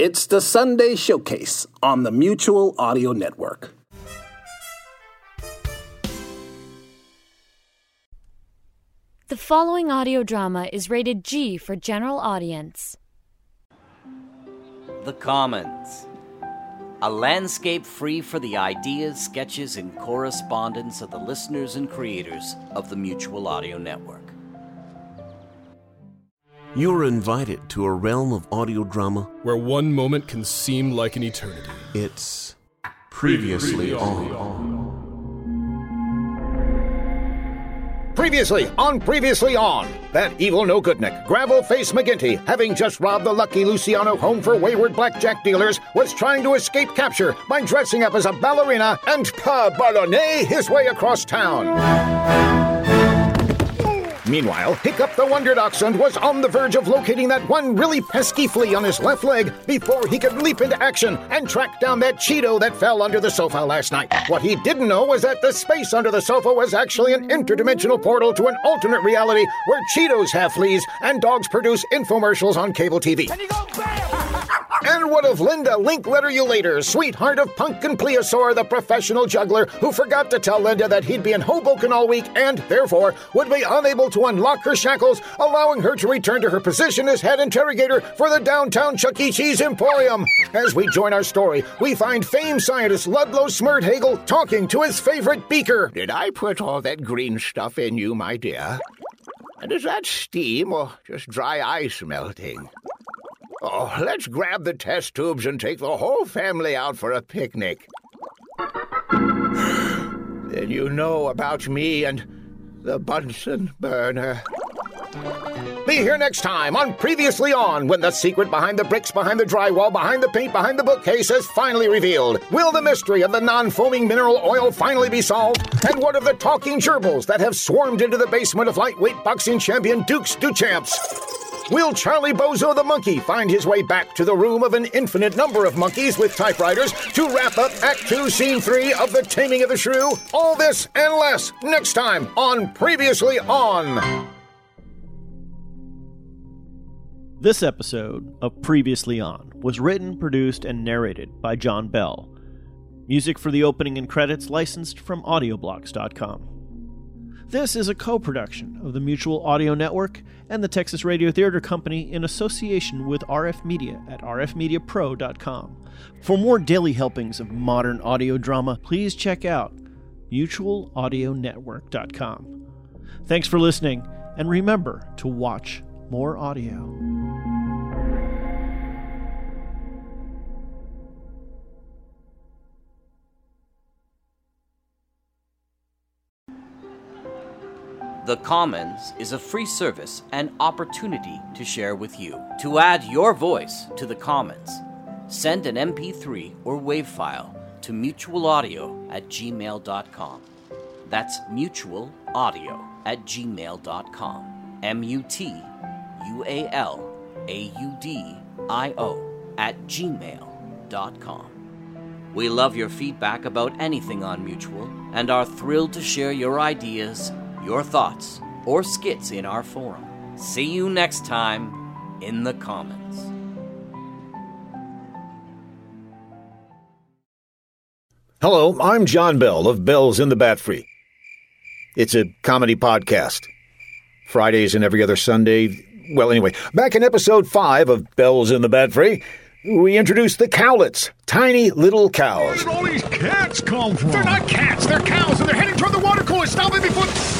It's the Sunday Showcase on the Mutual Audio Network. The following audio drama is rated G for general audience. The Commons. A landscape free for the ideas, sketches, and correspondence of the listeners and creators of the Mutual Audio Network. You're invited to a realm of audio drama. where one moment can seem like an eternity. It's previously on. Previously, on Previously On, that evil no goodnik, gravel face McGinty, having just robbed the lucky Luciano home for wayward blackjack dealers, was trying to escape capture by dressing up as a ballerina and pardonner his way across town. Meanwhile, Hiccup the Wonder Dachshund was on the verge of locating that one really pesky flea on his left leg before he could leap into action and track down that Cheeto that fell under the sofa last night. What he didn't know was that the space under the sofa was actually an interdimensional portal to an alternate reality where Cheetos have fleas and dogs produce infomercials on cable TV. And what of Linda Linkletter You Later, sweetheart of Pumpkin Plesiosaur, the professional juggler who forgot to tell Linda that he'd be in Hoboken all week and, therefore, would be unable to unlock her shackles, allowing her to return to her position as head interrogator for the downtown Chuck E. Cheese Emporium. As we join our story, we find famed scientist Ludlow Smerdhagel talking to his favorite beaker. Did I put all that green stuff in you, my dear? And is that steam or just dry ice melting? Oh, let's grab the test tubes and take the whole family out for a picnic. then you know about me and the Bunsen burner. Be here next time on Previously On when the secret behind the bricks, behind the drywall, behind the paint, behind the bookcase is finally revealed. Will the mystery of the non foaming mineral oil finally be solved? And what of the talking gerbils that have swarmed into the basement of lightweight boxing champion Dukes Duchamps? Will Charlie Bozo the monkey find his way back to the room of an infinite number of monkeys with typewriters to wrap up Act 2, Scene 3 of The Taming of the Shrew? All this and less next time on Previously On. This episode of Previously On was written, produced, and narrated by John Bell. Music for the opening and credits licensed from audioblocks.com. This is a co production of the Mutual Audio Network and the Texas Radio Theater Company in association with RF Media at rfmediapro.com. For more daily helpings of modern audio drama, please check out mutualaudionetwork.com. Thanks for listening, and remember to watch more audio. The Commons is a free service and opportunity to share with you. To add your voice to the Commons, send an MP3 or WAV file to mutualaudio at gmail.com. That's mutualaudio at gmail.com. M U T U A L A U D I O at gmail.com. We love your feedback about anything on Mutual and are thrilled to share your ideas, your thoughts, or skits in our forum. See you next time in the Commons. Hello, I'm John Bell of Bells in the Bat Free. It's a comedy podcast. Fridays and every other Sunday. Well, anyway, back in episode 5 of Bells in the Bat Free, we introduced the cowlets, tiny little cows. Where did all these cats come from? They're not cats, they're cows, and they're heading toward the water cooler. Stop it before.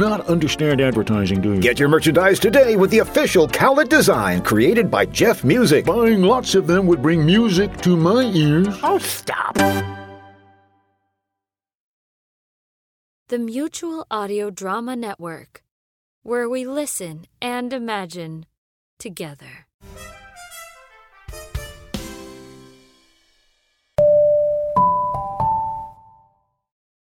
not understand advertising, do you? Get your merchandise today with the official cowlet design created by Jeff Music. Buying lots of them would bring music to my ears. Oh, stop. The Mutual Audio Drama Network, where we listen and imagine together.